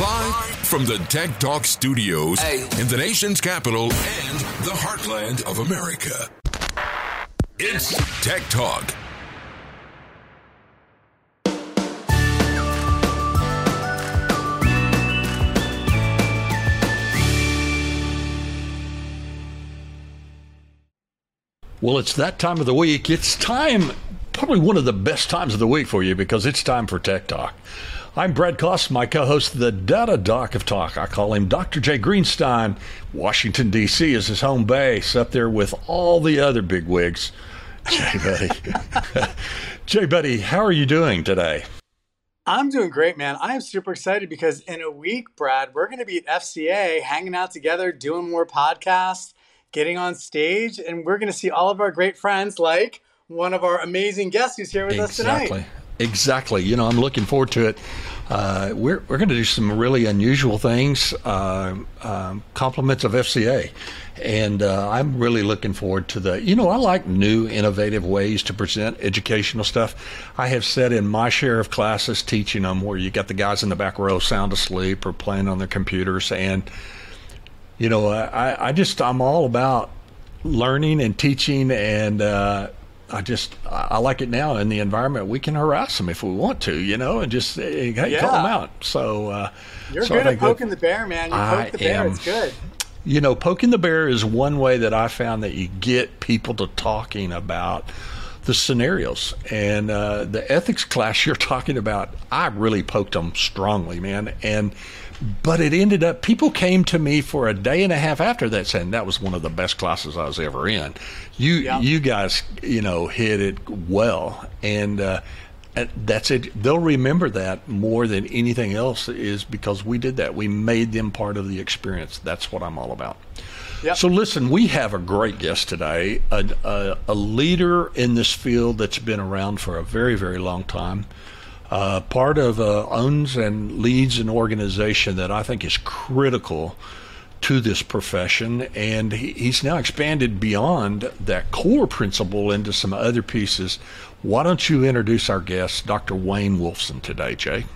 Live from the Tech Talk studios Hey. in the nation's capital and the heartland of America. It's Tech Talk. Well, it's that time of the week. It's time, probably one of the best times of the week for you because it's time for Tech Talk. I'm Brad Kost, my co host, of the Data Doc of Talk. I call him Dr. Jay Greenstein. Washington, D.C. is his home base, up there with all the other big wigs. Jay Buddy. Jay Buddy, how are you doing today? I'm doing great, man. I am super excited because in a week, Brad, we're going to be at FCA hanging out together, doing more podcasts, getting on stage, and we're going to see all of our great friends like one of our amazing guests who's here with us Exactly. tonight. Exactly. You know, I'm looking forward to it. Uh, we're we're going to do some really unusual things, uh, um, compliments of FCA, and uh, I'm really looking forward to the. You know, I like new, innovative ways to present educational stuff. I have said in my share of classes teaching them where you got the guys in the back row sound asleep or playing on their computers, and you know, I, I just I'm all about learning and teaching, and uh, I just I like it now in the environment. We can harass them if we want to, you know, and just hey, call them out. So uh, You're so good at think that- poking the bear, man. You I poke the bear, am. it's good. you know, poking the bear is one way that I found that you get people to talking about the scenarios and uh, the ethics class you're talking about. I really poked them strongly, man, and but it ended up people came to me for a day and a half after that saying that was one of the best classes I was ever in. You Yeah. you guys, you know, hit it well, and. Uh, and that's it. They'll remember that more than anything else is because we did that. We made them part of the experience. That's what I'm all about. Yep. So listen, we have a great guest today, a, a, a leader in this field that's been around for a very, very long time. Uh, part of uh, owns and leads an organization that I think is critical to this profession, and he, he's now expanded beyond that core principle into some other pieces. Why don't you introduce our guest, Dr. Wayne Wolfson, today, Jay?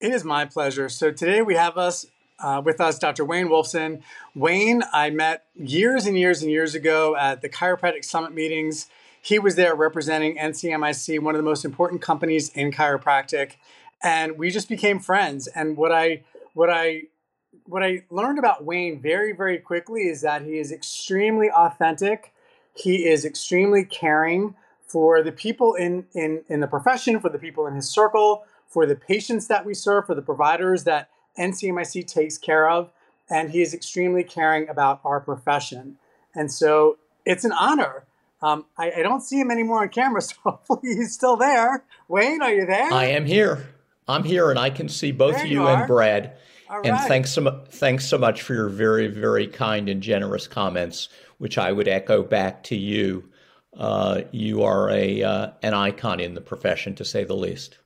It is my pleasure. So today we have us uh, with us, Dr. Wayne Wolfson. Wayne, I met years and years and years ago at the Chiropractic Summit meetings. He was there representing NCMIC, one of the most important companies in chiropractic, and we just became friends. And what I what I what I learned about Wayne very very quickly is that he is extremely authentic. He is extremely caring for the people in in in the profession, for the people in his circle, for the patients that we serve, for the providers that NCMIC takes care of, and he is extremely caring about our profession. And so it's an honor. Um, I, I don't see him anymore on camera, so hopefully he's still there. Wayne, are you there? I am here. I'm here, and I can see both There you you and. Brad. All and right. thanks so thanks so much for your very very kind and generous comments, which I would echo back to you. Uh, you are a uh, an icon in the profession, to say the least.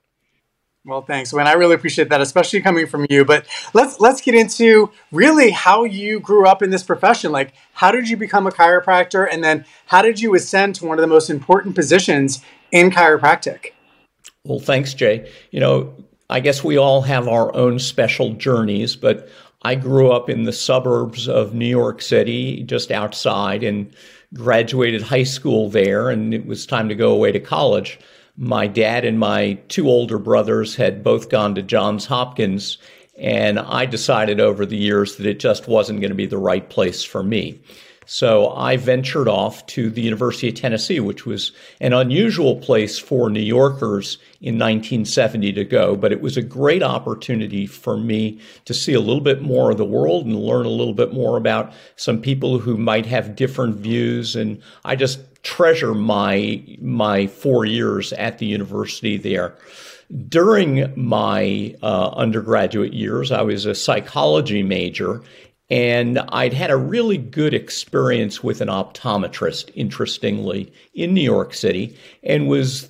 Well, thanks, Wayne. I really appreciate that, especially coming from you. But let's let's get into really how you grew up in this profession. Like, how did you become a chiropractor, and then how did you ascend to one of the most important positions in chiropractic? Well, thanks, Jay. You know, I guess we all have our own special journeys, but I grew up in the suburbs of New York City, just outside, and graduated high school there, and it was time to go away to college. My dad and my two older brothers had both gone to Johns Hopkins, and I decided over the years that it just wasn't going to be the right place for me. So I ventured off to the University of Tennessee, which was an unusual place for New Yorkers in 1970 to go, but it was a great opportunity for me to see a little bit more of the world and learn a little bit more about some people who might have different views. And I just treasure my my four years at the university there. During my uh, undergraduate years, I was a psychology major, and I'd had a really good experience with an optometrist, interestingly, in New York City, and was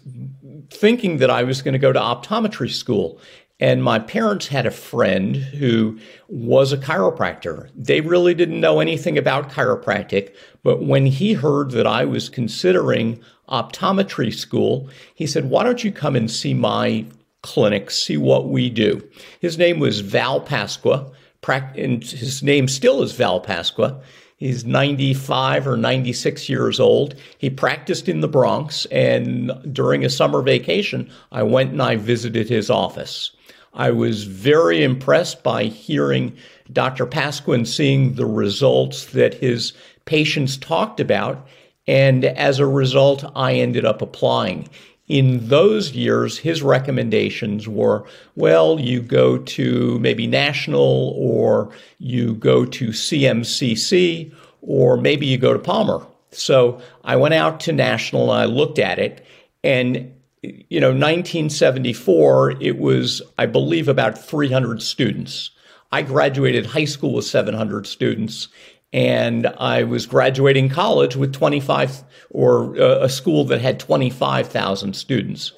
thinking that I was going to go to optometry school. And my parents had a friend who was a chiropractor. They really didn't know anything about chiropractic, but when he heard that I was considering optometry school, he said, Why don't you come and see my clinic, see what we do. His name was Val Pasqua, and his name still is Val Pasqua. He's 95 or 96 years old. He practiced in the Bronx, and during a summer vacation, I went and I visited his office. I was very impressed by hearing Dr. Pasquin seeing the results that his patients talked about. And as a result, I ended up applying. In those years, his recommendations were well, you go to maybe national, or you go to CMCC, or maybe you go to Palmer. So I went out to national and I looked at it. And, you know, 1974, it was, I believe, about 300 students. I graduated high school with 700 students and I was graduating college with 25 or uh, a school that had 25,000 students.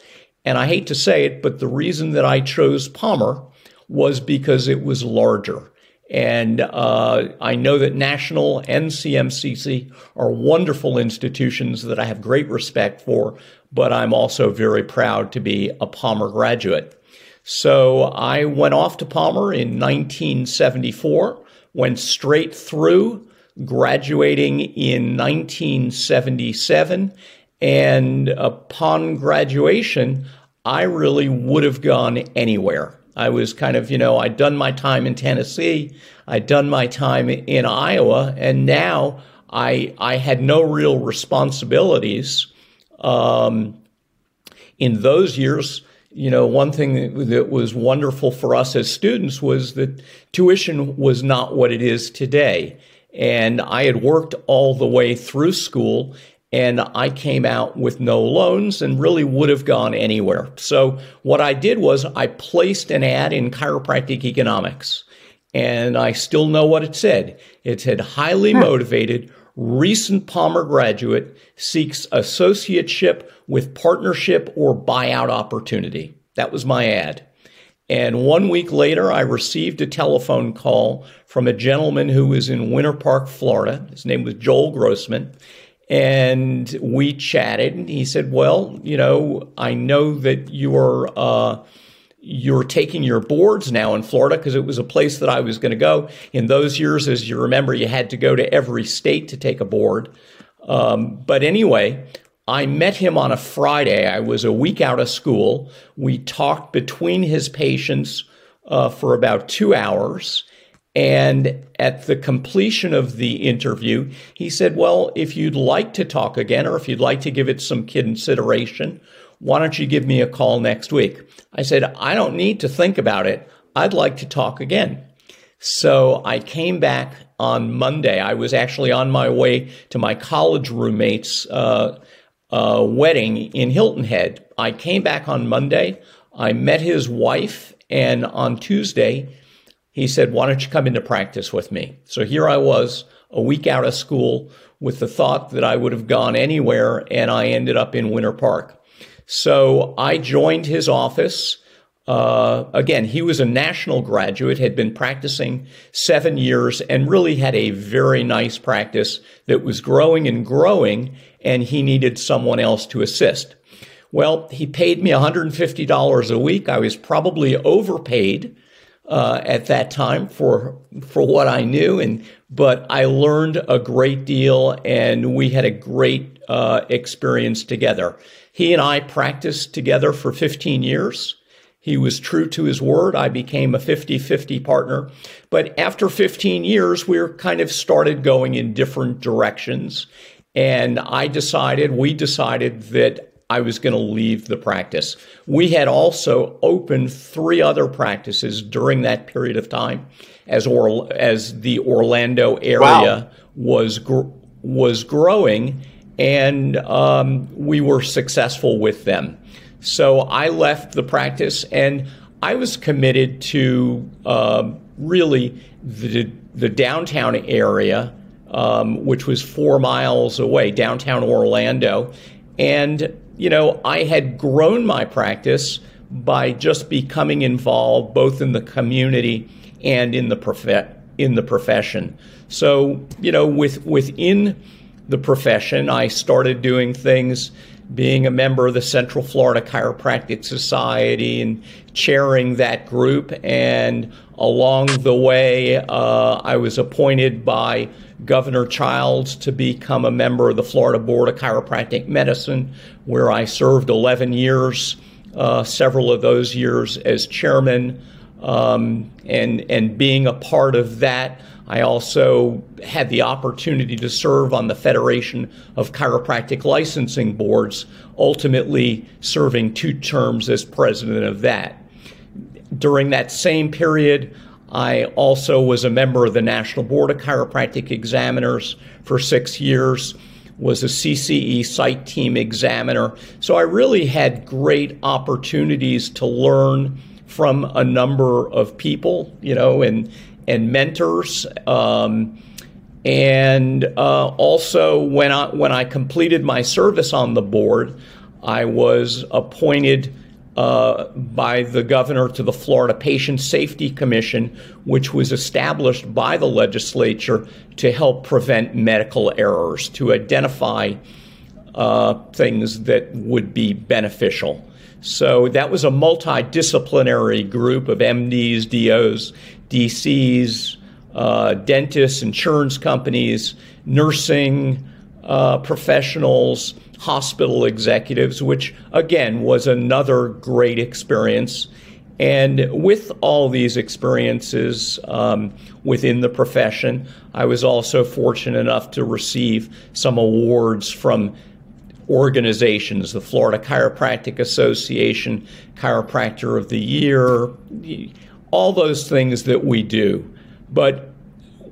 And I hate to say it, but the reason that I chose Palmer was because it was larger. And uh, I know that National and CMCC are wonderful institutions that I have great respect for, but I'm also very proud to be a Palmer graduate. So I went off to Palmer in 1974 went straight through, graduating in 1977. And upon graduation, I really would have gone anywhere. I was kind of, you know, I'd done my time in Tennessee, I'd done my time in Iowa, and now I I had no real responsibilities. Um, in those years, you know, one thing that, was wonderful for us as students was that tuition was not what it is today. And I had worked all the way through school and I came out with no loans and really would have gone anywhere. So what I did was I placed an ad in chiropractic economics and I still know what it said. It said highly hmm. motivated, recent Palmer graduate seeks associateship with partnership or buyout opportunity. That was my ad. And one week later, I received a telephone call from a gentleman who was in Winter Park, Florida. His name was Joel Grossman. And we chatted. And he said, Well, you know, I know that you're. Uh, you're taking your boards now in Florida because it was a place that I was going to go. In those years, as you remember, you had to go to every state to take a board. Um, but anyway, I met him on a Friday. I was a week out of school. We talked between his patients uh, for about two hours. And at the completion of the interview, he said, Well, if you'd like to talk again, or if you'd like to give it some consideration, why don't you give me a call next week? I said, I don't need to think about it. I'd like to talk again. So I came back on Monday. I was actually on my way to my college roommate's uh, uh, wedding in Hilton Head. I came back on Monday. I met his wife, and on Tuesday, he said, Why don't you come into practice with me? So here I was, a week out of school, with the thought that I would have gone anywhere, and I ended up in Winter Park. So I joined his office. Uh, again, he was a national graduate, had been practicing seven years, and really had a very nice practice that was growing and growing, and he needed someone else to assist. Well, he paid me $150 a week. I was probably overpaid uh, at that time for for what I knew, and but I learned a great deal, and we had a great uh, experience together. He and I practiced together for 15 years. He was true to his word. I became a 50 50 partner. But after 15 years, we kind of started going in different directions. And I decided, we decided that I was going to leave the practice. We had also opened three other practices during that period of time as or, as the Orlando area wow. was gr- was growing and um, we were successful with them. So I left the practice, and I was committed to uh, really the, the downtown area, um, which was four miles away, downtown Orlando. And, you know, I had grown my practice by just becoming involved both in the community and in the prof- in the profession. So, you know, with within the profession, I started doing things being a member of the Central Florida Chiropractic Society and chairing that group. And along the way, uh, I was appointed by Governor Chiles to become a member of the Florida Board of Chiropractic Medicine, where I served 11 years, uh, several of those years as chairman. Um, and, and being a part of that, I also had the opportunity to serve on the Federation of Chiropractic Licensing Boards, ultimately serving two terms as president of that. During that same period, I also was a member of the National Board of Chiropractic Examiners for six years, was a CCE site team examiner. So I really had great opportunities to learn from a number of people, you know, and and mentors. Um, and uh, also, when I when I completed my service on the board, I was appointed uh, by the governor to the Florida Patient Safety Commission, which was established by the legislature to help prevent medical errors, to identify uh, things that would be beneficial. So that was a multidisciplinary group of MDs, DOs, DCs, uh, dentists, insurance companies, nursing uh, professionals, hospital executives, which again was another great experience. And with all these experiences um, within the profession, I was also fortunate enough to receive some awards from organizations the Florida Chiropractic Association, Chiropractor of the Year, all those things that we do. But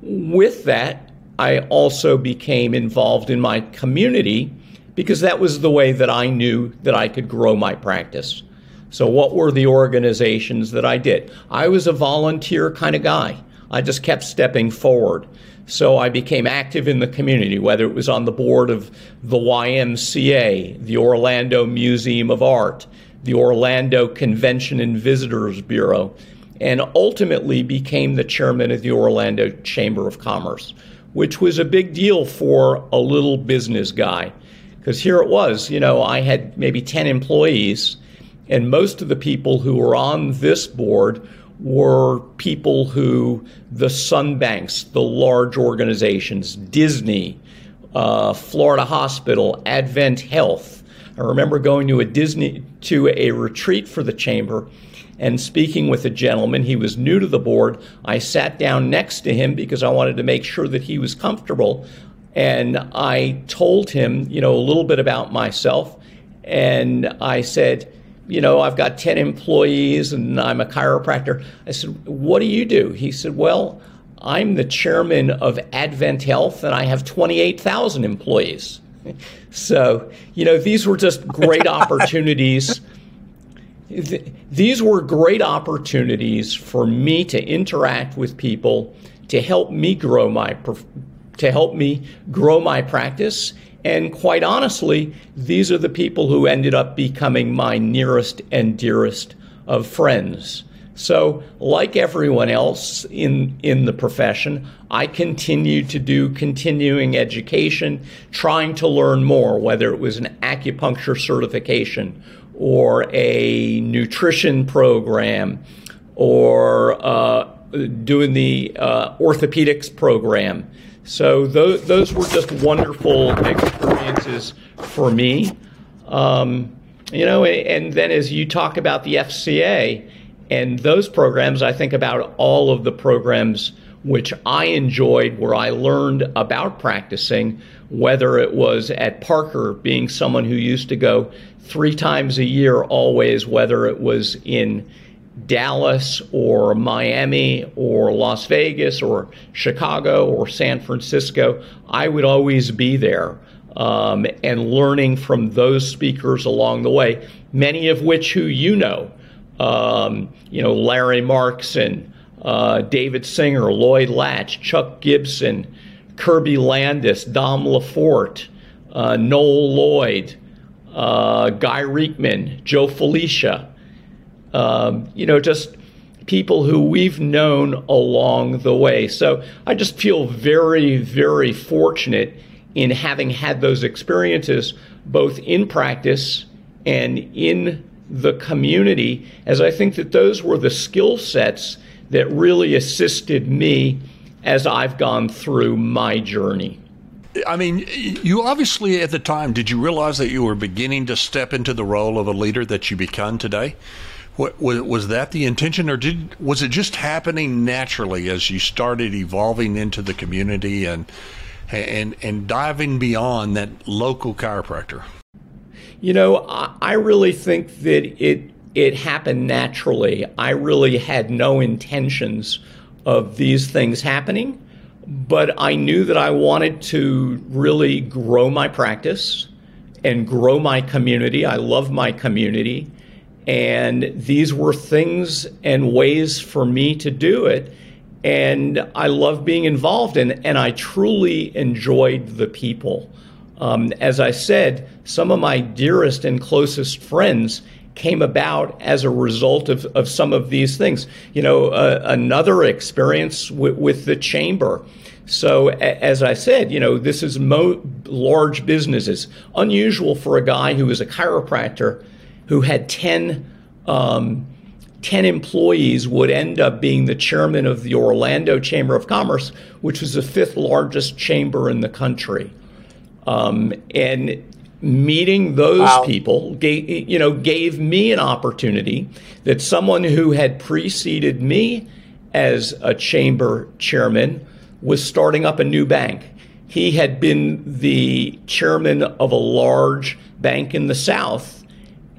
with that, I also became involved in my community because that was the way that I knew that I could grow my practice. So, what were the organizations that I did? I was a volunteer kind of guy. I just kept stepping forward. So, I became active in the community, whether it was on the board of the YMCA, the Orlando Museum of Art, the Orlando Convention and Visitors Bureau, and ultimately became the chairman of the Orlando Chamber of Commerce, which was a big deal for a little business guy. Because here it was, you know, I had maybe 10 employees, and most of the people who were on this board were people who the Sunbanks, the large organizations, Disney, uh, Florida Hospital, Advent Health. I remember going to a Disney to a retreat for the chamber and speaking with a gentleman. He was new to the board. I sat down next to him because I wanted to make sure that he was comfortable. And I told him, you know, a little bit about myself. And I said, you know, I've got 10 employees and I'm a chiropractor. I said, what do you do? He said, well, I'm the chairman of Advent Health and I have 28,000 employees. So, you know, these were just great opportunities these were great opportunities for me to interact with people to help me grow my to help me grow my practice and quite honestly these are the people who ended up becoming my nearest and dearest of friends so like everyone else in in the profession I continued to do continuing education trying to learn more whether it was an acupuncture certification or a nutrition program or uh, doing the uh, orthopedics program. So those, those were just wonderful experiences for me. Um, you know, and then as you talk about the FCA and those programs, I think about all of the programs which I enjoyed where I learned about practicing, whether it was at Parker, being someone who used to go three times a year, always, whether it was in Dallas or Miami or Las Vegas or Chicago or San Francisco, I would always be there um, and learning from those speakers along the way, many of which who you know, um, you know, Larry Markson, uh, David Singer, Lloyd Latch, Chuck Gibson, Kirby Landis, Dom LaForte, uh, Noel Lloyd, uh, Guy Riekeman, Joe Felicia, um, you know, just people who we've known along the way. So I just feel very, very fortunate in having had those experiences both in practice and in the community, as I think that those were the skill sets that really assisted me as I've gone through my journey. I mean, you obviously at the time, did you realize that you were beginning to step into the role of a leader that you become today? What, was, that the intention, or did was it just happening naturally as you started evolving into the community and and and diving beyond that local chiropractor? You know, I, I really think that it it happened naturally. I really had no intentions of these things happening, but I knew that I wanted to really grow my practice and grow my community. I love my community. And these were things and ways for me to do it. And I love being involved in, and I truly enjoyed the people. Um, as I said, some of my dearest and closest friends came about as a result of, of some of these things. You know, uh, another experience with, the chamber. So, a- as I said, you know, this is mo- large businesses. Unusual for a guy who is a chiropractor who had 10, um, 10 employees would end up being the chairman of the Orlando Chamber of Commerce, which was the fifth largest chamber in the country. Um, and meeting those wow. people gave, you know gave me an opportunity that someone who had preceded me as a chamber chairman was starting up a new bank he had been the chairman of a large bank in the south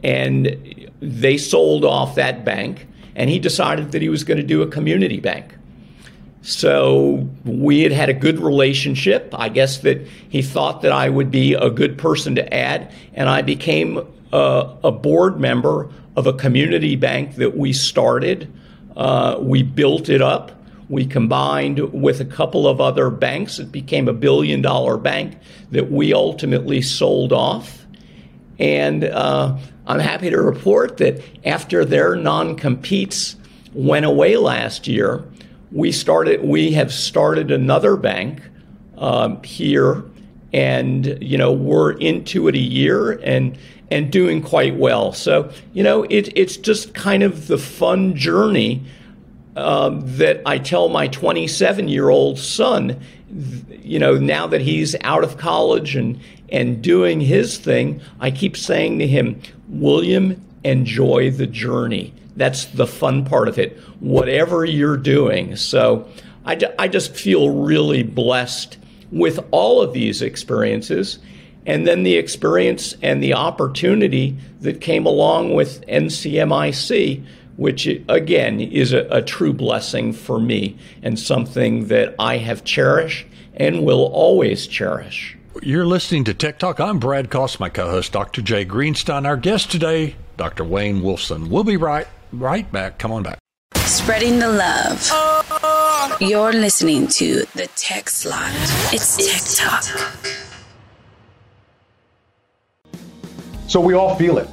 and they sold off that bank and he decided that he was going to do a community bank so we had had a good relationship. I guess that he thought that I would be a good person to add, and I became a, a board member of a community bank that we started. Uh, we built it up. We combined with a couple of other banks. It became a billion dollar bank that we ultimately sold off. And uh, I'm happy to report that after their non competes went away last year, we started we have started another bank um, here. And you know we're into it a year and and doing quite well. So you know it, it's just kind of the fun journey um, that I tell my 27 year old son you know now that he's out of college and and doing his thing I keep saying to him William enjoy the journey that's the fun part of it, whatever you're doing. So I, I just feel really blessed with all of these experiences. And then the experience and the opportunity that came along with NCMIC, which again is a, a true blessing for me and something that I have cherished and will always cherish. You're listening to Tech Talk. I'm Brad Kost, my co host, Dr. Jay Greenstein. Our guest today, Dr. Wayne Wolfson. We'll be right right back. Come on back. Spreading the love. You're listening to the Tech Slot. It's Tech Talk. So we all feel it.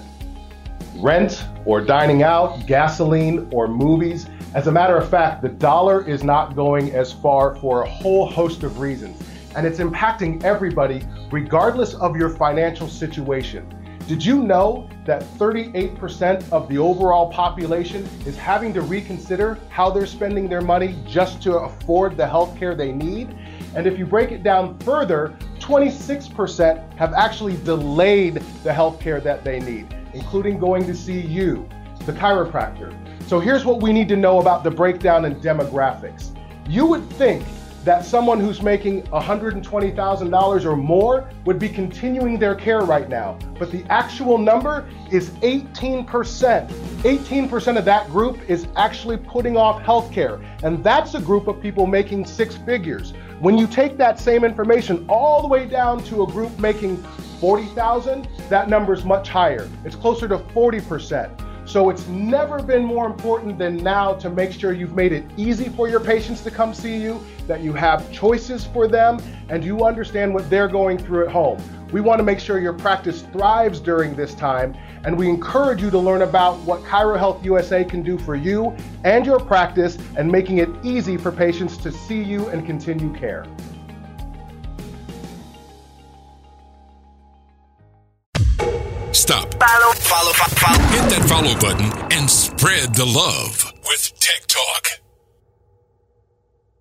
Rent or dining out, gasoline or movies. As a matter of fact, the dollar is not going as far for a whole host of reasons, and it's impacting everybody regardless of your financial situation. Did you know that 38% of the overall population is having to reconsider how they're spending their money just to afford the health care they need? And if you break it down further, 26% have actually delayed the health care that they need, including going to see you, the chiropractor. So here's what we need to know about the breakdown in demographics. You would think that someone who's making $120,000 or more would be continuing their care right now. But the actual number is 18%. 18% of that group is actually putting off healthcare. And that's a group of people making six figures. When you take that same information all the way down to a group making 40,000, that number is much higher. It's closer to 40%. So it's never been more important than now to make sure you've made it easy for your patients to come see you, that you have choices for them, and you understand what they're going through at home. We want to make sure your practice thrives during this time, and we encourage you to learn about what ChiroHealth USA can do for you and your practice and making it easy for patients to see you and continue care. Stop. Follow, follow, follow. Hit that follow button and spread the love with Tech Talk.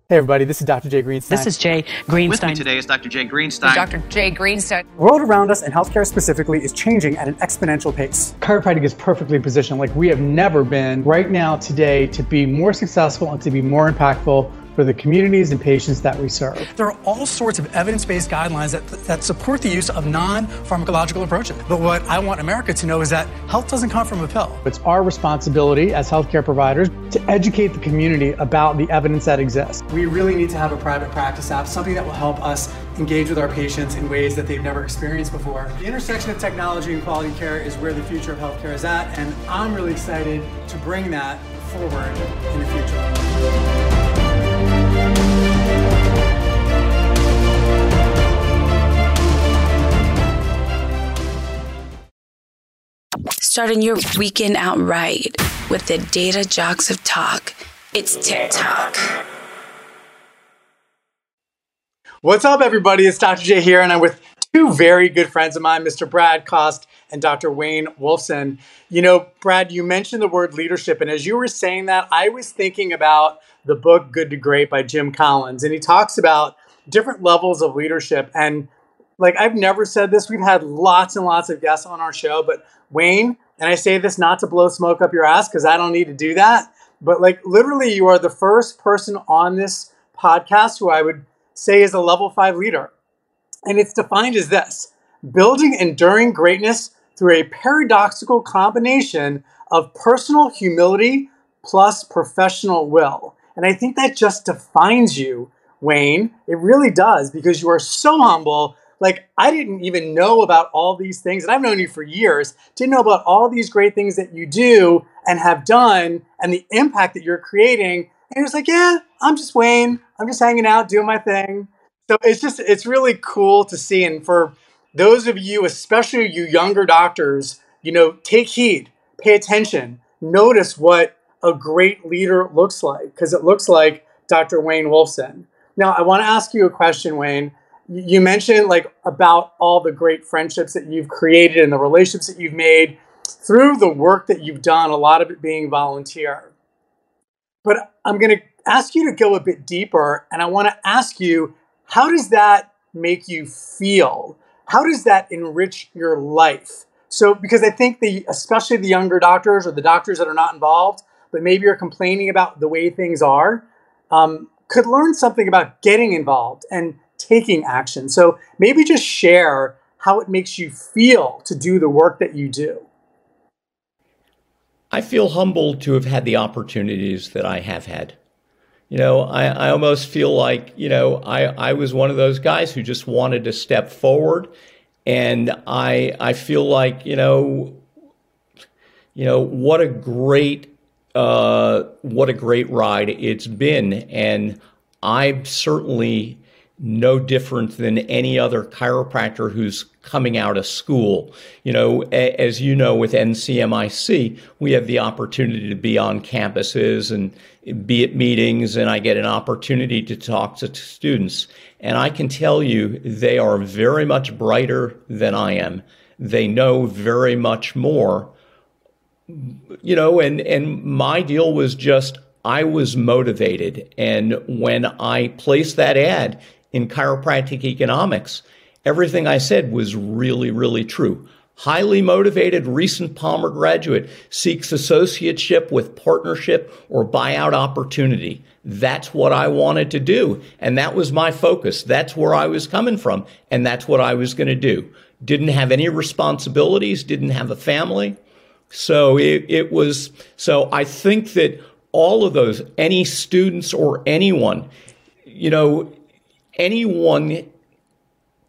Hey everybody, this is Dr. Jay Greenstein. This is Jay Greenstein. With me today is Dr. Jay Greenstein. Dr. Jay Greenstein. The world around us and healthcare specifically is changing at an exponential pace. Chiropractic is perfectly positioned like we have never been right now today to be more successful and to be more impactful for the communities and patients that we serve. There are all sorts of evidence-based guidelines that, that support the use of non-pharmacological approaches. But what I want America to know is that health doesn't come from a pill. It's our responsibility as healthcare providers to educate the community about the evidence that exists. We really need to have a private practice app, something that will help us engage with our patients in ways that they've never experienced before. The intersection of technology and quality care is where the future of healthcare is at, and I'm really excited to bring that forward in the future. Starting your weekend out right with the data jocks of talk. It's Talk. What's up, everybody? It's Dr. J here, and I'm with two very good friends of mine, Mr. Brad Kost and Dr. Wayne Wolfson. You know, Brad, you mentioned the word leadership, and as you were saying that, I was thinking about the book Good to Great by Jim Collins, and he talks about different levels of leadership. And like I've never said this, we've had lots and lots of guests on our show, but Wayne, and I say this not to blow smoke up your ass because I don't need to do that, but like literally, you are the first person on this podcast who I would say is a level five leader. And it's defined as this building enduring greatness through a paradoxical combination of personal humility plus professional will. And I think that just defines you, Wayne. It really does because you are so humble. Like, I didn't even know about all these things, and I've known you for years, didn't know about all these great things that you do and have done and the impact that you're creating. And he was like, Yeah, I'm just Wayne. I'm just hanging out, doing my thing. So it's just, it's really cool to see. And for those of you, especially you younger doctors, you know, take heed, pay attention, notice what a great leader looks like, because it looks like Dr. Wayne Wolfson. Now, I want to ask you a question, Wayne. You mentioned like about all the great friendships that you've created and the relationships that you've made through the work that you've done, a lot of it being volunteer. But I'm going to ask you to go a bit deeper, and I want to ask you how does that make you feel? How does that enrich your life? So, because I think the, especially the younger doctors or the doctors that are not involved, but maybe you're complaining about the way things are, um, could learn something about getting involved and taking action. So, maybe just share how it makes you feel to do the work that you do. I feel humbled to have had the opportunities that I have had. You know, I, I almost feel like, you know, I, I was one of those guys who just wanted to step forward. And I I feel like, you know, you know, what a great uh, what a great ride it's been. And I'm certainly no different than any other chiropractor who's coming out of school. You know, as you know, with NCMIC, we have the opportunity to be on campuses and be at meetings, and I get an opportunity to talk to students. And I can tell you, they are very much brighter than I am. They know very much more. You know, and, and my deal was just I was motivated. And when I placed that ad in chiropractic economics, everything I said was really, really true. Highly motivated recent Palmer graduate seeks associateship with partnership or buyout opportunity. That's what I wanted to do. And that was my focus. That's where I was coming from. And that's what I was going to do. Didn't have any responsibilities, didn't have a family. So it, it was, so I think that all of those, any students or anyone, you know, anyone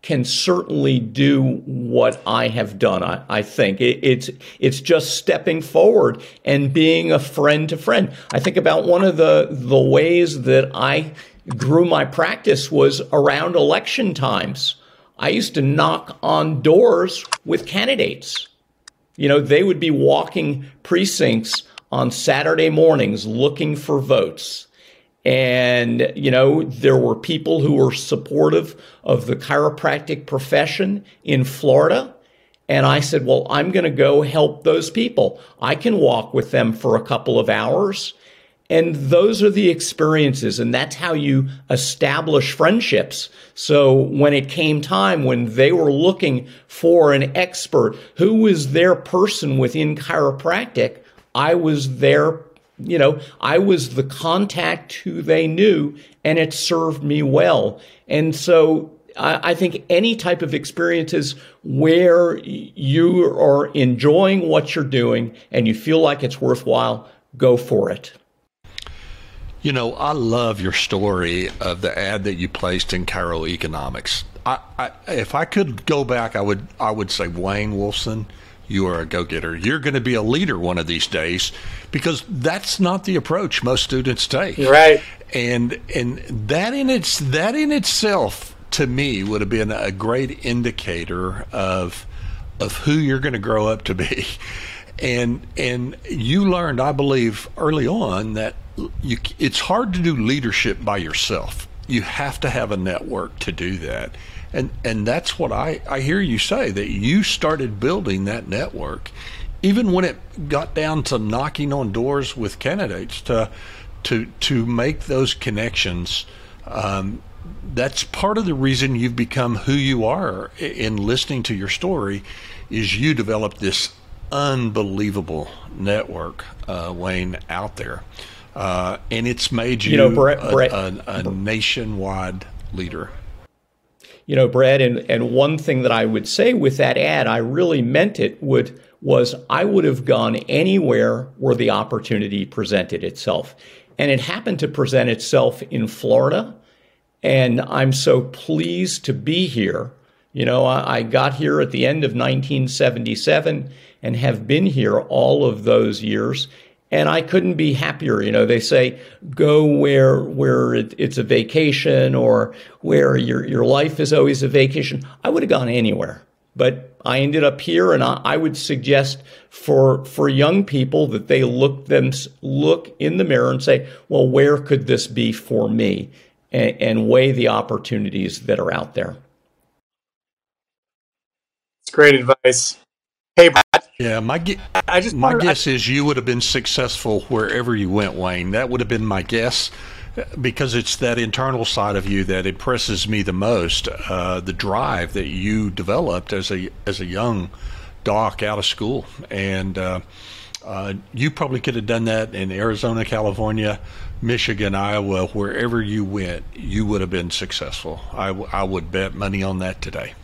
can certainly do what I have done. I, I think it, it's it's just stepping forward and being a friend to friend. I think about one of the the ways that I grew my practice was around election times. I used to knock on doors with candidates. You know, they would be walking precincts on Saturday mornings looking for votes. And, you know, there were people who were supportive of the chiropractic profession in Florida. And I said, well, I'm going to go help those people. I can walk with them for a couple of hours. And those are the experiences. And that's how you establish friendships. So when it came time when they were looking for an expert who was their person within chiropractic, I was their, you know, I was the contact who they knew and it served me well. And so I, think any type of experiences where you are enjoying what you're doing and you feel like it's worthwhile, go for it. You know, I love your story of the ad that you placed in Chiro Economics. I, I, if I could go back, I would I would say Wayne Wolfson, you are a go getter. You're going to be a leader one of these days because that's not the approach most students take. Right. And and that in its that in itself to me would have been a great indicator of of who you're going to grow up to be. And and you learned, I believe, early on that you it's hard to do leadership by yourself. You have to have a network to do that. And and that's what I, I hear you say that you started building that network. Even when it got down to knocking on doors with candidates to to to make those connections um, that's part of the reason you've become who you are in listening to your story is you developed this unbelievable network uh, wayne out there. Uh, and it's made you, you know, Brett, a, Brett, a, a, nationwide leader. You know brad and, and one thing that i would say with that ad i really meant it would was i would have gone anywhere where the opportunity presented itself. And it happened to present itself in florida and I'm so pleased to be here. You know, I, I got here at the end of 1977 and have been here all of those years and I couldn't be happier. You know, they say go where where it, it's a vacation or where your your life is always a vacation. I would have gone anywhere, but I ended up here, and I, I would suggest for for young people that they look them look in the mirror and say, well, where could this be for me? and, and weigh the opportunities that are out there. It's great advice. Hey. Yeah, my I just my guess I, is you would have been successful wherever you went, Wayne. That would have been my guess, because it's that internal side of you that impresses me the most. Uh, the drive that you developed as a as a young doc out of school, and uh, uh, you probably could have done that in Arizona, California, Michigan, Iowa, wherever you went, you would have been successful. I, w- I would bet money on that today.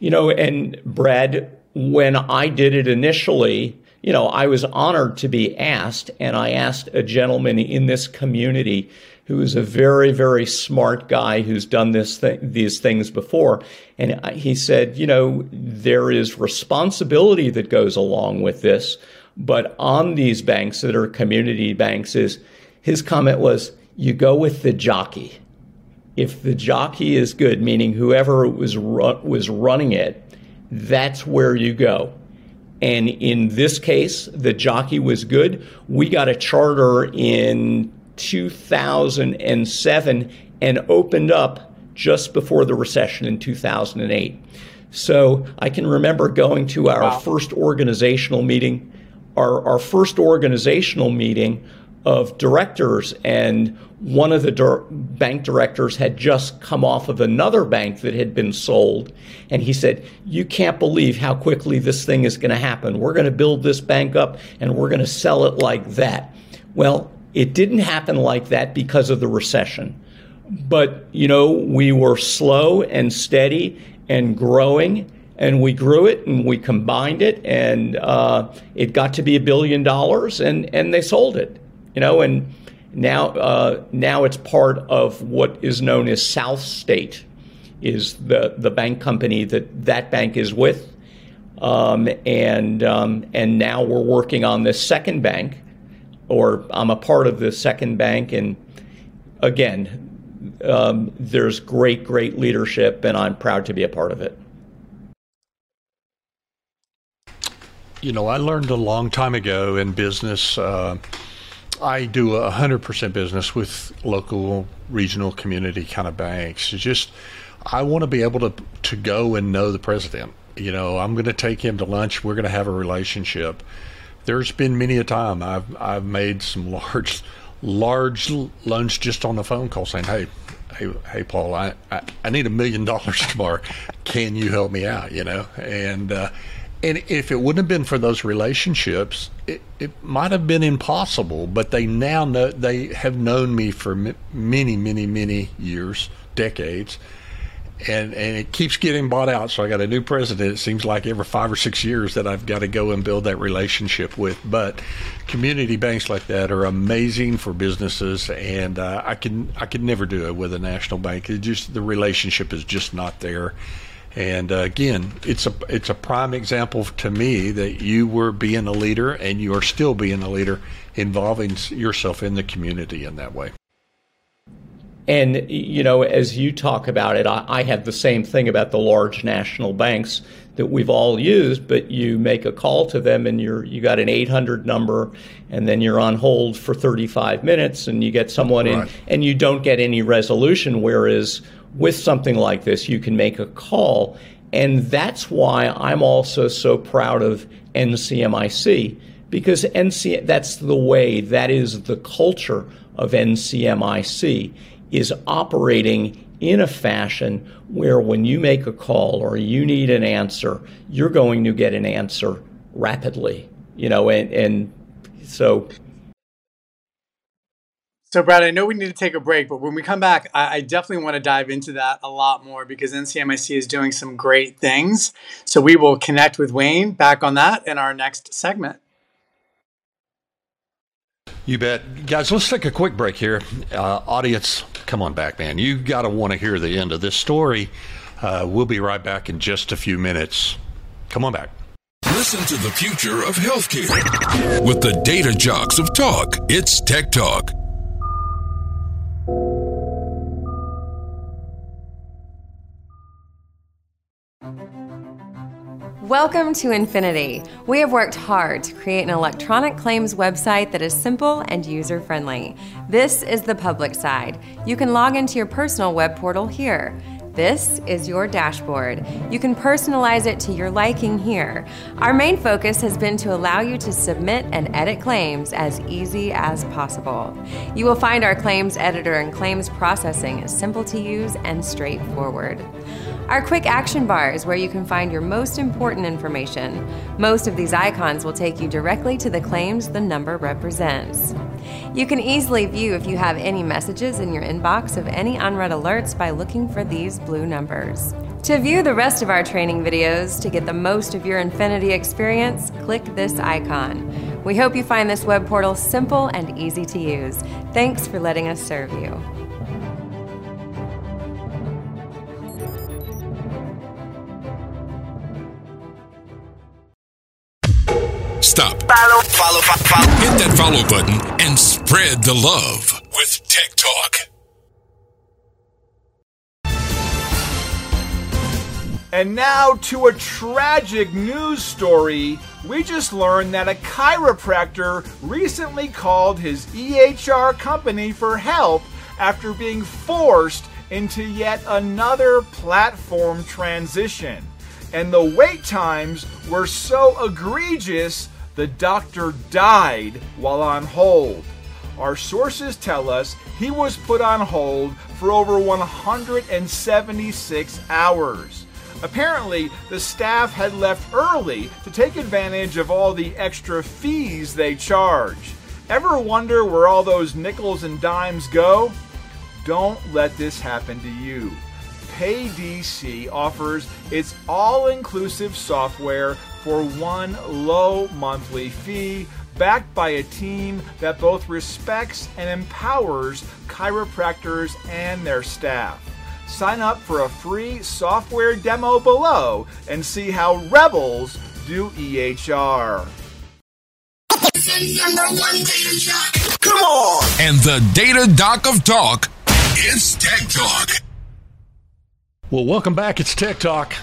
You know, and Brad, when I did it initially, you know, I was honored to be asked, and I asked a gentleman in this community who is a very, very smart guy who's done this th- these things before, and he said, you know, there is responsibility that goes along with this, but on these banks that are community banks is his comment was, you go with the jockey. If the jockey is good, meaning whoever was ru- was running it, that's where you go. And in this case, the jockey was good. We got a charter in 2007 and opened up just before the recession in 2008. So I can remember going to our wow. first organizational meeting. Our, our first organizational meeting of directors, and one of the dir- bank directors had just come off of another bank that had been sold. And he said, You can't believe how quickly this thing is going to happen. We're going to build this bank up and we're going to sell it like that. Well, it didn't happen like that because of the recession. But, you know, we were slow and steady and growing and we grew it and we combined it and uh, it got to be a billion dollars and, and they sold it you know, and now uh, now it's part of what is known as South State, is the the bank company that that bank is with, um, and um, and now we're working on this second bank, or I'm a part of the second bank, and again. Um, there's great, great leadership, and I'm proud to be a part of it. You know, I learned a long time ago in business. Uh, I do a hundred percent business with local, regional, community kind of banks. It's just I want to be able to to go and know the president You know, I'm going to take him to lunch. We're going to have a relationship. There's been many a time I've I've made some large large loans just on the phone call saying, "Hey, hey, hey, Paul, I, I, I need a million dollars tomorrow. Can you help me out?" You know, and uh, and if it wouldn't have been for those relationships, it, it might have been impossible. But they now know they have known me for many, many, many years, decades, and and it keeps getting bought out. So I got a new president. It seems like every five or six years that I've got to go and build that relationship with. But community banks like that are amazing for businesses, and uh, I can I could never do it with a national bank. It just the relationship is just not there. And uh, again, it's a it's a prime example to me that you were being a leader, and you are still being a leader, involving yourself in the community in that way. And, you know, as you talk about it, I, I, have the same thing about the large national banks that we've all used, but you make a call to them and you're, you got an 800 number and then you're on hold for 35 minutes and you get someone right. in and you don't get any resolution. Whereas with something like this, you can make a call. And that's why I'm also so proud of NCMIC because NC, that's the way, that is the culture of NCMIC is operating in a fashion where when you make a call or you need an answer, you're going to get an answer rapidly. You know, and, and so so, Brad, I know we need to take a break, but when we come back, I, I, definitely want to dive into that a lot more because NCMIC is doing some great things. So, we will connect with Wayne back on that in our next segment. You bet. Guys, let's take a quick break here. Uh, audience, come on back, man. You got to want to hear the end of this story. Uh, we'll be right back in just a few minutes. Come on back. Listen to the future of healthcare with the data jocks of talk. It's Tech Talk. Welcome to Infinity. We have worked hard to create an electronic claims website that is simple and user friendly. This is the public side. You can log into your personal web portal here. This is your dashboard. You can personalize it to your liking here. Our main focus has been to allow you to submit and edit claims as easy as possible. You will find our claims editor and claims processing is simple to use and straightforward. Our quick action bar is where you can find your most important information. Most of these icons will take you directly to the claims the number represents. You can easily view if you have any messages in your inbox of any unread alerts by looking for these blue numbers. To view the rest of our training videos to get the most of your Infinity experience, click this icon. We hope you find this web portal simple and easy to use. Thanks for letting us serve you. Stop. Follow, follow, follow. Hit that follow button and spread the love with Tech Talk. And now to a tragic news story. We just learned that a chiropractor recently called his EHR company for help after being forced into yet another platform transition. And the wait times were so egregious the doctor died while on hold. Our sources tell us he was put on hold for over 176 hours. Apparently, the staff had left early to take advantage of all the extra fees they charge. Ever wonder where all those nickels and dimes go? Don't let this happen to you. PayDC offers its all inclusive software for one low monthly fee, backed by a team that both respects and empowers chiropractors and their staff. Sign up for a free software demo below and see how rebels do EHR. Come on! And the data doc of talk, it's Tech Talk. Well, welcome back. It's Tech Talk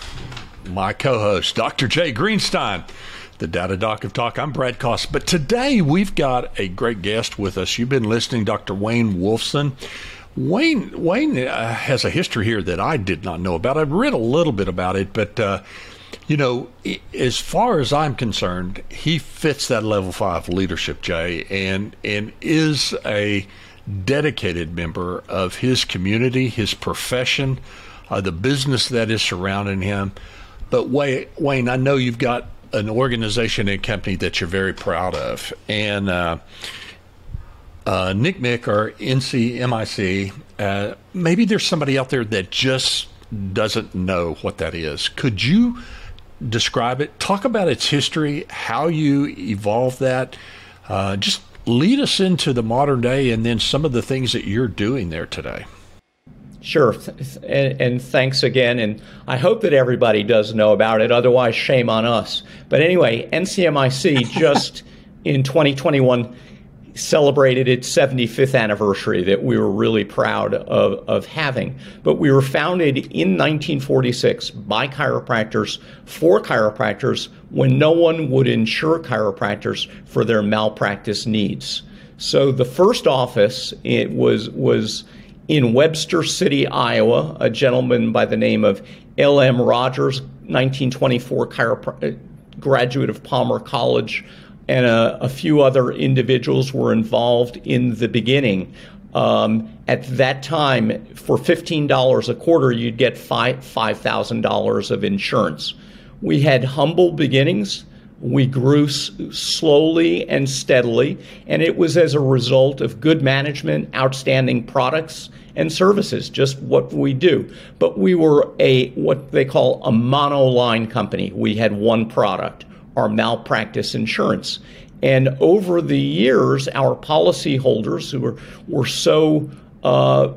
my co host, Dr. Jay Greenstein, the Data Doc of Talk. I'm Brad Kost. But today we've got a great guest with us. You've been listening, Dr. Wayne Wolfson. Wayne Wayne uh, has a history here that I did not know about. I've read a little bit about it, but uh, You know, as far as I'm concerned, he fits that level five leadership, Jay, and and is a dedicated member of his community, his profession, uh, the business that is surrounding him. But Wayne, I know you've got an organization and company that you're very proud of, and uh, uh, NCMEC or NCMIC. Uh, maybe there's somebody out there that just doesn't know what that is. Could you describe it? Talk about its history, how you evolved that. Uh, just lead us into the modern day and then some of the things that you're doing there today. Sure. And, and, thanks again. And I hope that everybody does know about it. Otherwise, shame on us. But anyway, NCMIC just in 2021 celebrated its 75th anniversary that we were really proud of, of having. But we were founded in 1946 by chiropractors for chiropractors when no one would insure chiropractors for their malpractice needs. So the first office it was was in Webster City, Iowa. A gentleman by the name of L.M. Rogers, 1924 chiropr- graduate of Palmer College and a, a few other individuals were involved in the beginning. Um, at that time, for $15 a quarter, you'd get five $5,000 of insurance. We had humble beginnings. We grew s- slowly and steadily, and it was as a result of good management, outstanding products, and services, just what we do. But we were a what they call a monoline company. We had one product our malpractice insurance. And over the years, our policyholders who were, were so uh,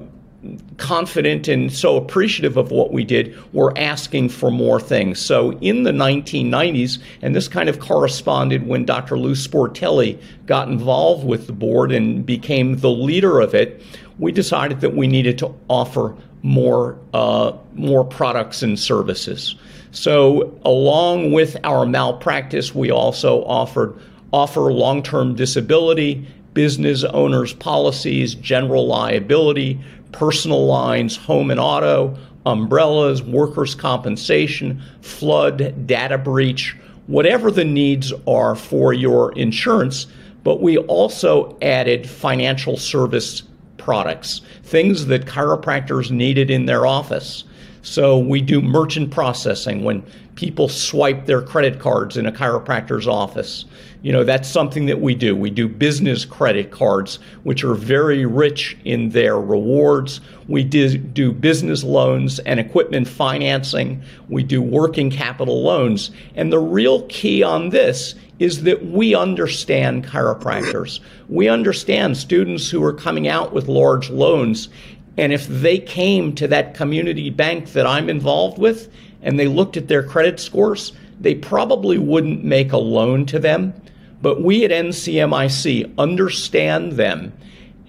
confident and so appreciative of what we did were asking for more things. So in the 1990s, and this kind of corresponded when Dr. Lou Sportelli got involved with the board and became the leader of it, we decided that we needed to offer more uh, more products and services. So, along with our malpractice, we also offered offer long-term disability, business owners policies, general liability, personal lines, home and auto, umbrellas, workers' compensation, flood, data breach, whatever the needs are for your insurance. But we also added financial service products, things that chiropractors needed in their office. So we do merchant processing when people swipe their credit cards in a chiropractor's office. You know, that's something that we do. We do business credit cards, which are very rich in their rewards. We do, business loans and equipment financing. We do working capital loans. And the real key on this is that we understand chiropractors. We understand students who are coming out with large loans and if they came to that community bank that I'm involved with and they looked at their credit scores, they probably wouldn't make a loan to them. But we at NCMIC understand them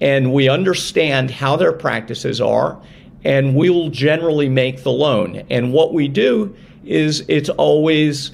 and we understand how their practices are, and we will generally make the loan. And what we do is it's always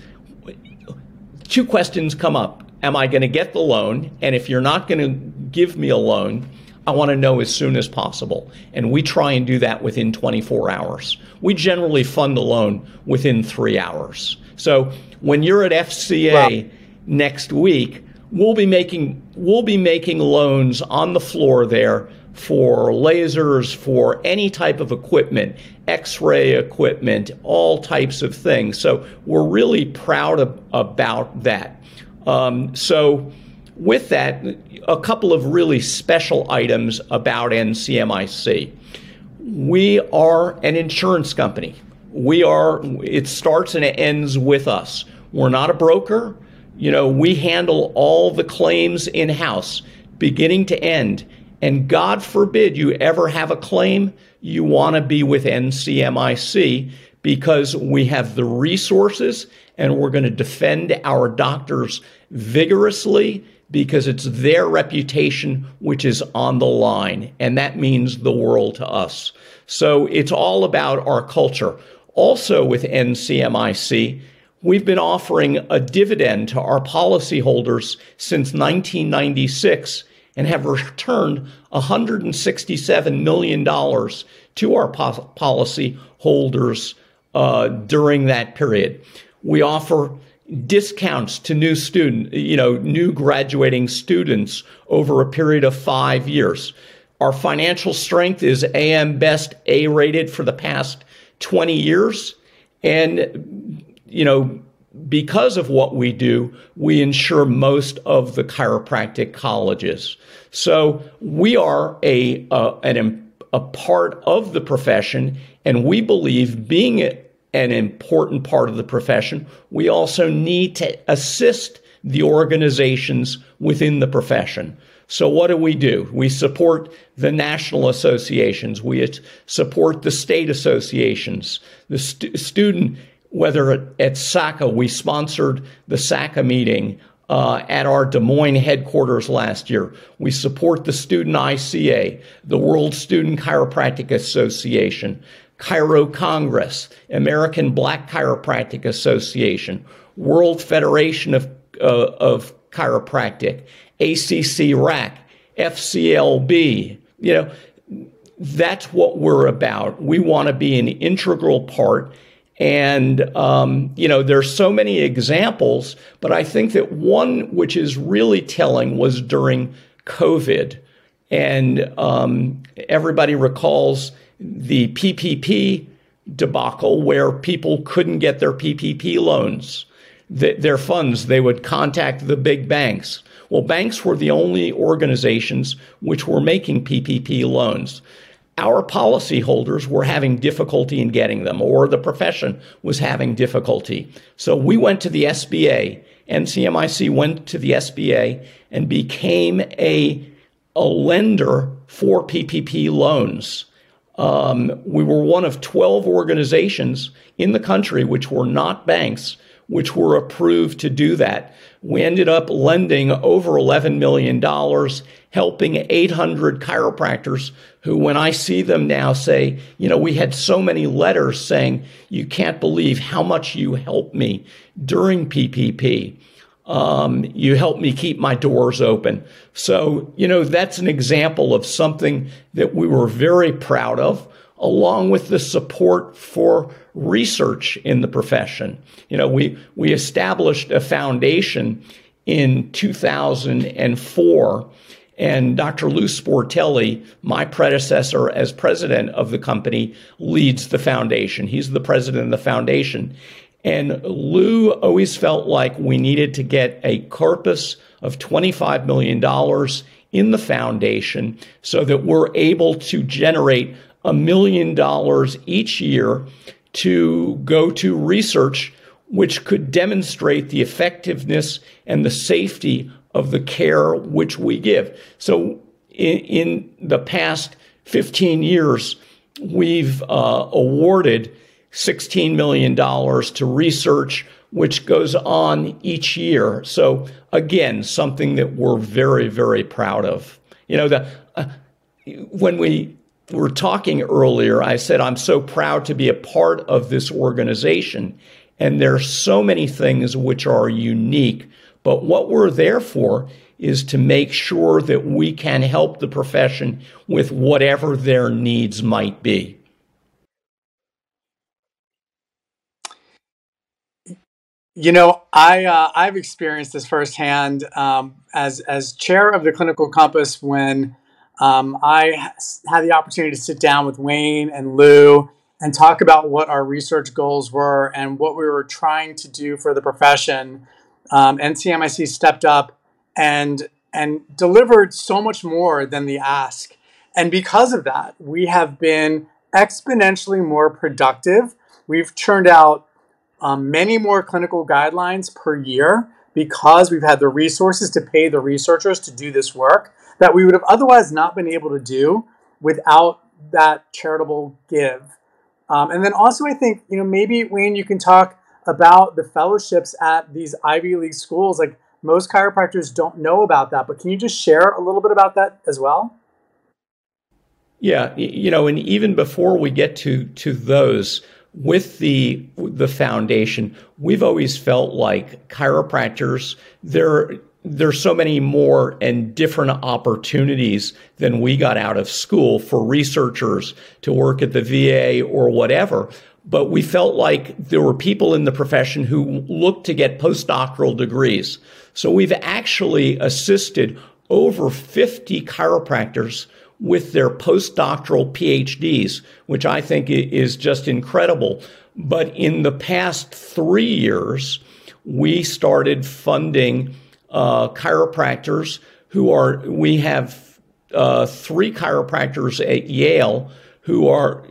two questions come up Am I going to get the loan? And if you're not going to give me a loan, I want to know as soon as possible. And we try and do that within 24 hours. We generally fund the loan within three hours. So when you're at FCA wow. next week, we'll be making we'll be making loans on the floor there for lasers, for any type of equipment, X-ray equipment, all types of things. So we're really proud of, about that. Um, so with that, a couple of really special items about NCMIC. We are an insurance company. We are, it starts and it ends with us. We're not a broker. You know, we handle all the claims in house, beginning to end. And God forbid you ever have a claim, you want to be with NCMIC because we have the resources and we're going to defend our doctors vigorously because it's their reputation which is on the line, and that means the world to us. So it's all about our culture. Also, with NCMIC, we've been offering a dividend to our policyholders since 1996 and have returned $167 million to our po- policyholders uh, during that period. We offer discounts to new student, you know, new graduating students over a period of five years. Our financial strength is AM Best A rated for the past 20 years. And, you know, because of what we do, we insure most of the chiropractic colleges. So we are a, uh, an, a part of the profession, and we believe being an important part of the profession, we also need to assist the organizations within the profession. So, what do we do? We support the national associations, we support the state associations, the st- student, whether at, at SACA, we sponsored the SACA meeting uh, at our Des Moines headquarters last year. We support the Student ICA, the World Student Chiropractic Association, Chiro Congress, American Black Chiropractic Association, World Federation of, uh, of Chiropractic, ACC RAC, FCLB. You know, that's what we're about. We want to be an integral part. And, um, you know, there's so many examples, but I think that one which is really telling was during COVID. And um, everybody recalls the PPP debacle where people couldn't get their PPP loans, their funds. They would contact the big banks. Well, banks were the only organizations which were making PPP loans. Our policyholders were having difficulty in getting them, or the profession was having difficulty. So we went to the SBA. NCMIC went to the SBA and became a, a lender for PPP loans. Um, we were one of 12 organizations in the country which were not banks, which were approved to do that. We ended up lending over $11 million, helping 800 chiropractors who, when I see them now, say, you know, we had so many letters saying, you can't believe how much you helped me during PPP. Um, you help me keep my doors open. So, you know, that's an example of something that we were very proud of, along with the support for research in the profession. You know, we, we established a foundation in 2004 and Dr. Lou Sportelli, my predecessor as president of the company, leads the foundation. He's the president of the foundation. And Lou always felt like we needed to get a corpus of $25 million in the foundation so that we're able to generate a million dollars each year to go to research which could demonstrate the effectiveness and the safety of the care which we give. So, in, in the past 15 years, we've uh, awarded $16 million to research, which goes on each year. So, again, something that we're very, very proud of. You know, the, uh, when we were talking earlier, I said, I'm so proud to be a part of this organization. And there are so many things which are unique. But what we're there for is to make sure that we can help the profession with whatever their needs might be. You know, I uh, I've experienced this firsthand um, as as chair of the clinical compass when um, I had the opportunity to sit down with Wayne and Lou and talk about what our research goals were and what we were trying to do for the profession. Um, NCMIC stepped up and and delivered so much more than the ask, and because of that, we have been exponentially more productive. We've churned out um, many more clinical guidelines per year because we've had the resources to pay the researchers to do this work that we would have otherwise not been able to do without that charitable give. Um, and then also, I think, you know, maybe Wayne, you can talk about the fellowships at these Ivy League schools. Like most chiropractors don't know about that, but can you just share a little bit about that as well? Yeah, you know, and even before we get to to those, with the the foundation, we've always felt like chiropractors there there's so many more and different opportunities than we got out of school for researchers to work at the VA or whatever. but we felt like there were people in the profession who looked to get postdoctoral degrees. So we've actually assisted over 50 chiropractors with their postdoctoral PhDs, which I think is just incredible. But in the past three years, we started funding uh, chiropractors who are, we have uh, three chiropractors at Yale who are,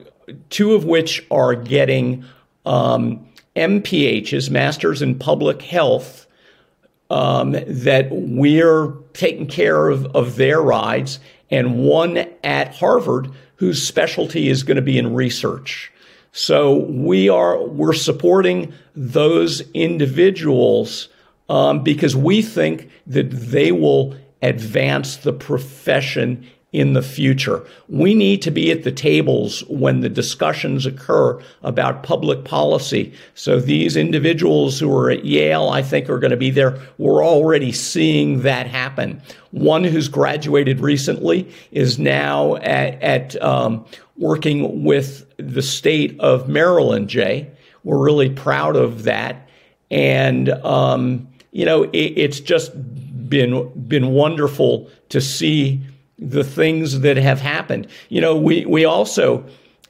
two of which are getting um, MPHs, Masters in Public Health, um, that we're taking care of, of their rides, and one at Harvard whose specialty is going to be in research. So we are we're supporting those individuals um, because we think that they will advance the profession in the future. We need to be at the tables when the discussions occur about public policy. So these individuals who are at Yale, I think, are going to be there. We're already seeing that happen. One who's graduated recently is now at, at um, working with the state of Maryland, Jay. We're really proud of that. And, um, you know, it, it's just been, been wonderful to see the things that have happened. You know, we, we also,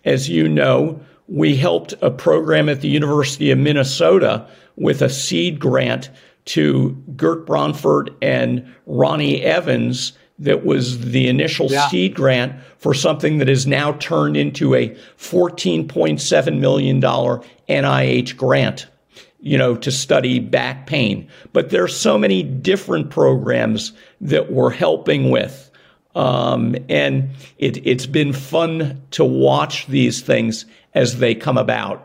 as you know, we helped a program at the University of Minnesota with a seed grant to Gert Bronfort and Roni Evans that was the initial yeah. seed grant for something that has now turned into a $14.7 million NIH grant, you know, to study back pain. But there's so many different programs that we're helping with. Um, and it, it's been fun to watch these things as they come about.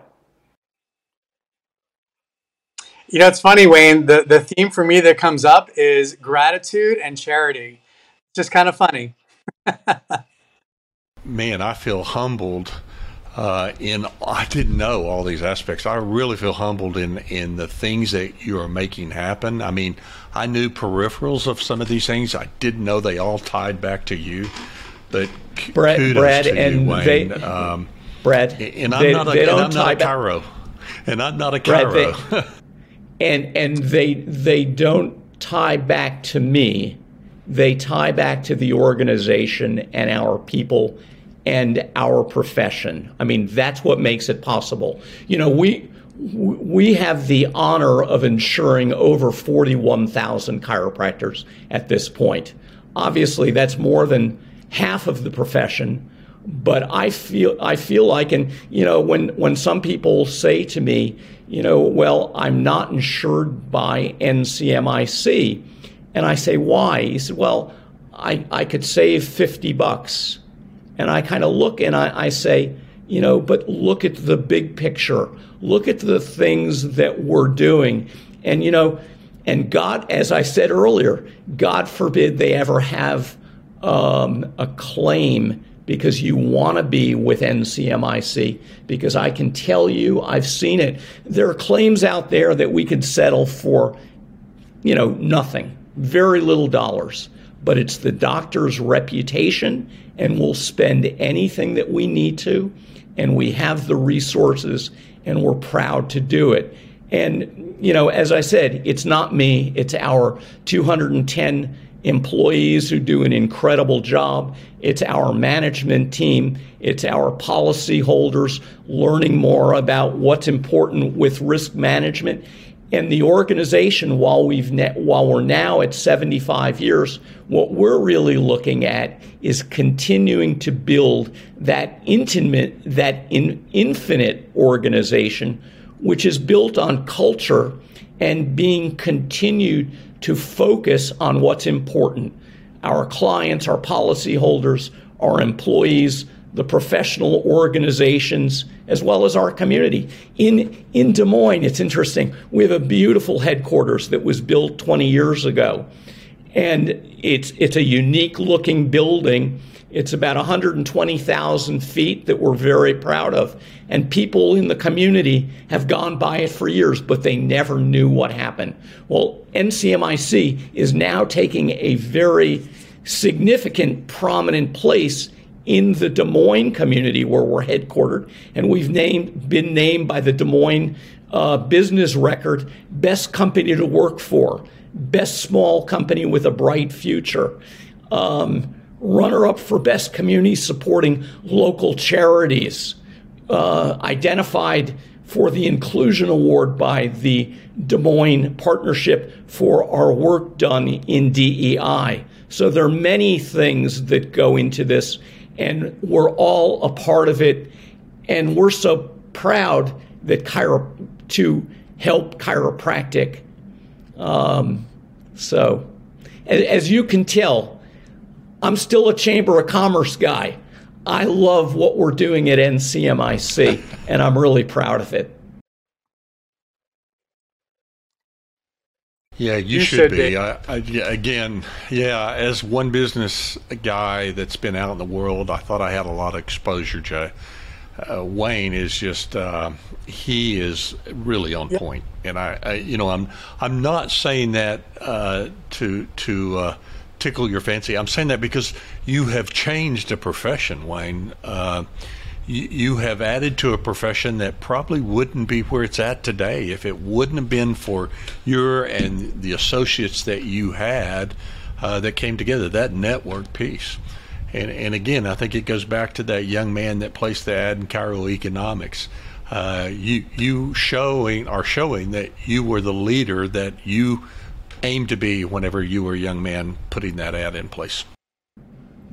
You know, it's funny, Wayne. The, the theme for me that comes up is gratitude and charity. Just kind of funny. Man, I feel humbled uh, in I didn't know all these aspects. I really feel humbled in in the things that you are making happen. I mean, I knew peripherals of some of these things. I didn't know they all tied back to you. But Brad, kudos Brad to and you, Wayne. They, um, Brad, and I'm they, not a, they don't I'm not a chiro, and I'm not a chiro. Brad, they, and and they they don't tie back to me. They tie back to the organization and our people and our profession. I mean, that's what makes it possible. You know, we we have the honor of insuring over 41,000 chiropractors at this point. Obviously, that's more than half of the profession, but I feel I feel like and you know when when some people say to me, you know, well, I'm not insured by NCMIC, and I say why? He said, well, I I could save 50 bucks and I kind of look and I, I say, you know, but look at the big picture. Look at the things that we're doing. And, you know, and God, as I said earlier, God forbid they ever have um, a claim because you want to be with NCMIC. Because I can tell you, I've seen it. There are claims out there that we could settle for, you know, nothing, very little dollars. But it's the doctor's reputation and we'll spend anything that we need to, and we have the resources, and we're proud to do it. And, you know, as I said, it's not me, it's our 210 employees who do an incredible job. It's our management team. It's our policy holders learning more about what's important with risk management. And the organization, while we've ne- while we're now at 75 years, what we're really looking at is continuing to build that intimate, that in, infinite organization, which is built on culture and being continued to focus on what's important. Our clients, our policyholders, our employees, the professional organizations, as well as our community. In, in Des Moines, it's interesting. We have a beautiful headquarters that was built 20 years ago. And it's, it's a unique looking building. It's about 120,000 feet that we're very proud of. And people in the community have gone by it for years, but they never knew what happened. Well, NCMIC is now taking a very significant, prominent place in the Des Moines community where we're headquartered, and we've named been named by the Des Moines uh, Business Record best company to work for, best small company with a bright future. Um, runner up for best community supporting local charities, uh, identified for the Inclusion Award by the Des Moines Partnership for our work done in DEI. So there are many things that go into this, and we're all a part of it. And we're so proud that chiro- to help chiropractic. Um, so, as you can tell, I'm still a Chamber of Commerce guy. I love what we're doing at NCMIC, and I'm really proud of it. Yeah, you, you should, should, be. be. I, I, again, yeah, as one business guy that's been out in the world, I thought I had a lot of exposure, Jay. Uh, Wayne is just uh, he is really on yep. point. and I, I, you know I'm I'm not saying that uh, to to uh, tickle your fancy. I'm saying that because you have changed a profession, Wayne. You, you have added to a profession that probably wouldn't be where it's at today if it wouldn't have been for your and the associates that you had uh, that came together. That network piece. And, and again, I think it goes back to that young man that placed the ad in Chiro Economics. Uh, you you showing are showing that you were the leader that you aimed to be whenever you were a young man putting that ad in place?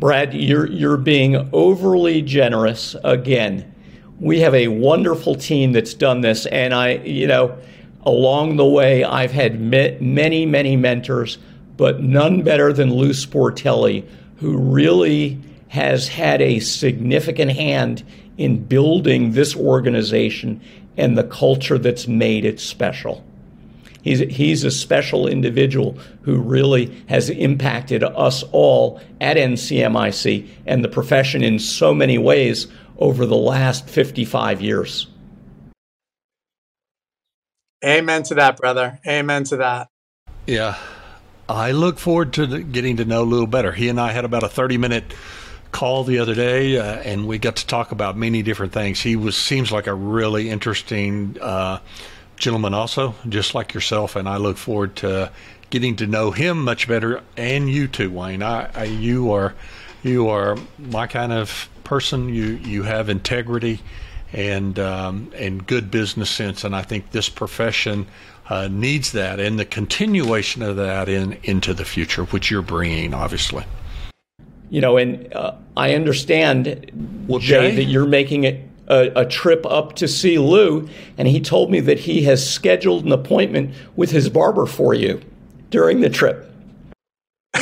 Brad, you're you're being overly generous again. We have a wonderful team that's done this, and I, you know, along the way, I've had many, many mentors, but none better than Lou Sportelli, who really has had a significant hand in building this organization and the culture that's made it special. He's, he's a special individual who really has impacted us all at NCMIC and the profession in so many ways over the last 55 years. Amen to that, brother. Amen to that. Yeah. I look forward to getting to know Lou better. He and I had about a 30 minute call the other day, uh, and we got to talk about many different things. He was seems like a really interesting uh, gentleman also, just like yourself, and I look forward to getting to know him much better, and you too, Wayne. I, I you are you are my kind of person. You you have integrity and um, and good business sense, and I think this profession uh, needs that, and the continuation of that in into the future, which you're bringing, obviously. You know, and uh, I understand, well, Jay, Jay, that you're making it a, a, trip up to see Lou, and he told me that he has scheduled an appointment with his barber for you during the trip.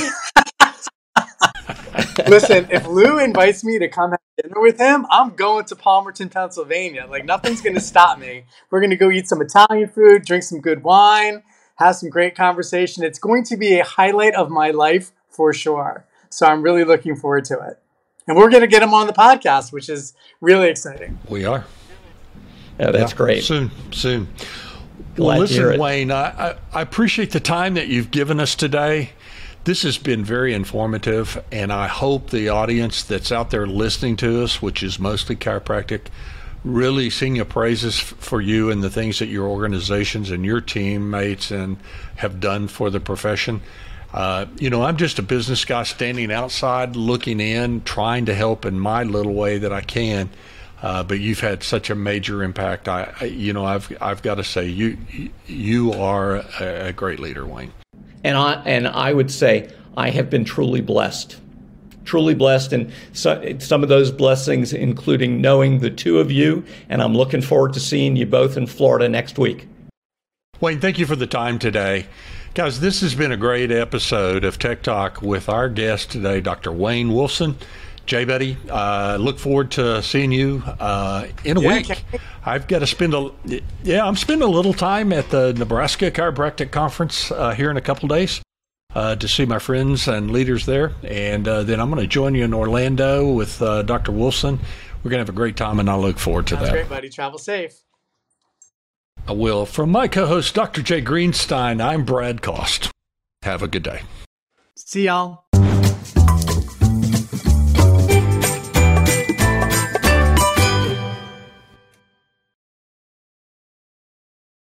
Listen, if Lou invites me to come have dinner with him, I'm going to Palmerton, Pennsylvania. Like nothing's going to stop me. We're going to go eat some Italian food, drink some good wine, have some great conversation. It's going to be a highlight of my life for sure. So I'm really looking forward to it and we're going to get him on the podcast, which is really exciting. We are. Yeah, that's yeah, great. Soon, soon. Glad well, listen, Wayne, I, I appreciate the time that you've given us today. This has been very informative, and I hope the audience that's out there listening to us, which is mostly chiropractic, really sing your praises for you and the things that your organizations and your teammates and have done for the profession. Uh, you know, I'm just a business guy standing outside looking in, trying to help in my little way that I can. Uh, but you've had such a major impact. I, I, you know, I've I've got to say you you are a, a great leader, Wayne. And I and I would say I have been truly blessed, truly blessed, and so, some of those blessings, including knowing the two of you. And I'm looking forward to seeing you both in Florida next week. Wayne, thank you for the time today. Guys, this has been a great episode of Tech Talk with our guest today, Dr. Wayne Wolfson. Jay Betty, uh, look forward to seeing you uh, in a yeah, week. I've got to spend a yeah, I'm spending a little time at the Nebraska Chiropractic Conference uh, here in a couple days uh, to see my friends and leaders there, and uh, then I'm going to join you in Orlando with uh, Dr. Wolfson. We're going to have a great time, and I look forward to Sounds that. Great, buddy. Travel safe. I will. From my co host, Dr. Jay Greenstein, I'm Brad Kost. Have a good day. See y'all.